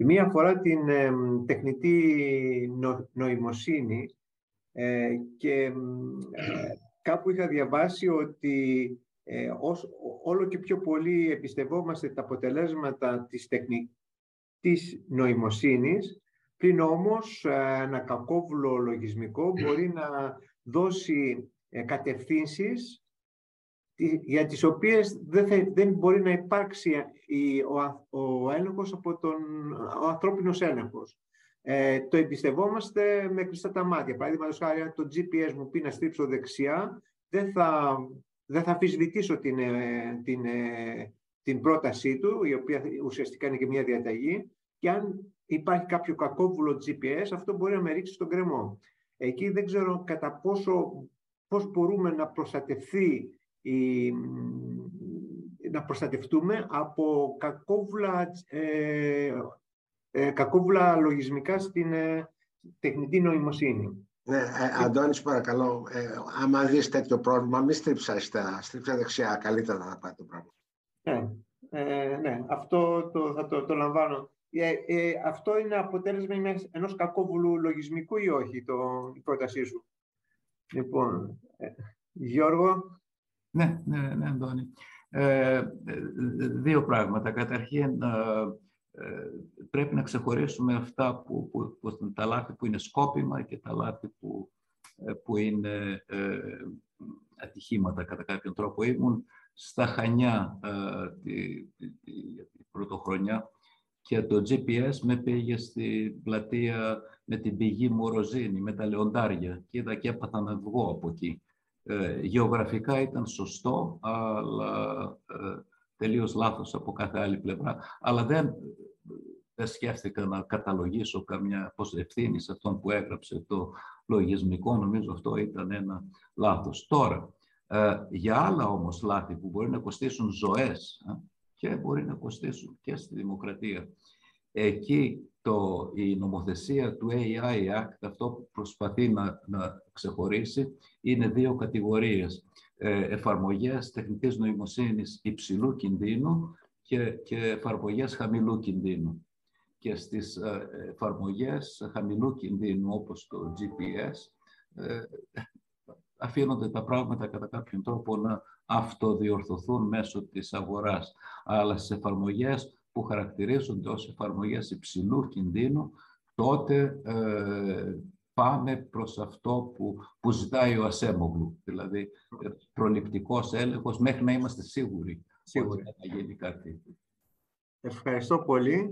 Η μία αφορά την τεχνητή νοημοσύνη ε, και κάπου είχα διαβάσει ότι όλο και πιο πολύ εμπιστευόμαστε τα αποτελέσματα της τεχνητής νοημοσύνης πριν όμως ένα κακόβουλο λογισμικό μπορεί να δώσει κατευθύνσεις για τις οποίες δεν, δεν μπορεί να υπάρξει ο, ο έλεγχος από τον ο ανθρώπινος έλεγχος. Ε, το εμπιστευόμαστε με κλειστά τα μάτια. Παραδείγματος χάρη, το GPS μου πει να στρίψω δεξιά, δεν θα, δεν θα αφισβητήσω την, ε, την, ε, την πρότασή του, η οποία ουσιαστικά είναι και μια διαταγή, και αν υπάρχει κάποιο κακόβουλο GPS, αυτό μπορεί να με ρίξει στον κρεμό. Εκεί δεν ξέρω κατά πόσο, πώς μπορούμε να προστατευθεί η, να προστατευτούμε από κακόβουλα, ε, ε, κακόβουλα λογισμικά στην ε, τεχνητή νοημοσύνη. Ναι, ε, Αντώνης, παρακαλώ, ε, άμα δεις τέτοιο πρόβλημα, μην στρίψα αριστερά, στρίψα δεξιά, καλύτερα να πάει το πράγμα. Ναι, ε, ναι αυτό το, θα το, το λαμβάνω. Ε, ε, αυτό είναι αποτέλεσμα ενός κακόβουλου λογισμικού ή όχι, το, η πρότασή σου; Λοιπόν, ε, Γιώργο. Ναι, ναι, ναι, Αντώνη. Ε, δύο πράγματα. Καταρχήν, πρέπει να ξεχωρίσουμε αυτά που, που, που, τα λάθη που είναι σκόπιμα και τα λάθη που, που είναι ατυχήματα κατά κάποιον τρόπο. Ήμουν στα Χανιά τη, τη, τη πρωτοχρονιά και το GPS με πήγε στην πλατεία με την πηγή Μοροζίνη, με τα λεοντάρια και είδα και έπαθα να βγω από εκεί. Ε, γεωγραφικά ήταν σωστό, αλλά ε, τελείως λάθος από κάθε άλλη πλευρά. Αλλά δεν, δεν σκέφτηκα να καταλογίσω καμιά ευθύνη σε αυτόν που έγραψε το λογισμικό. Νομίζω αυτό ήταν ένα λάθος. Τώρα, ε, για άλλα όμως λάθη που μπορεί να κοστίσουν ζωές, ε, και μπορεί να κοστίσουν και στη δημοκρατία. Εκεί το, η νομοθεσία του AI Act αυτό που προσπαθεί να, να ξεχωρίσει είναι δύο κατηγορίες. Ε, εφαρμογές τεχνητής νοημοσύνης υψηλού κινδύνου και, και εφαρμογές χαμηλού κινδύνου. Και στις ε, εφαρμογές χαμηλού κινδύνου όπως το GPS ε, αφήνονται τα πράγματα κατά κάποιον τρόπο να αυτοδιορθωθούν μέσω της αγοράς. Αλλά στις εφαρμογές που χαρακτηρίζονται ως εφαρμογές υψηλού κινδύνου, τότε ε, πάμε προς αυτό που, που ζητάει ο Ασέμογλου, δηλαδή ε, προληπτικός έλεγχος μέχρι να είμαστε σίγουροι, σίγουροι. ότι θα γίνει κάτι. Ευχαριστώ πολύ.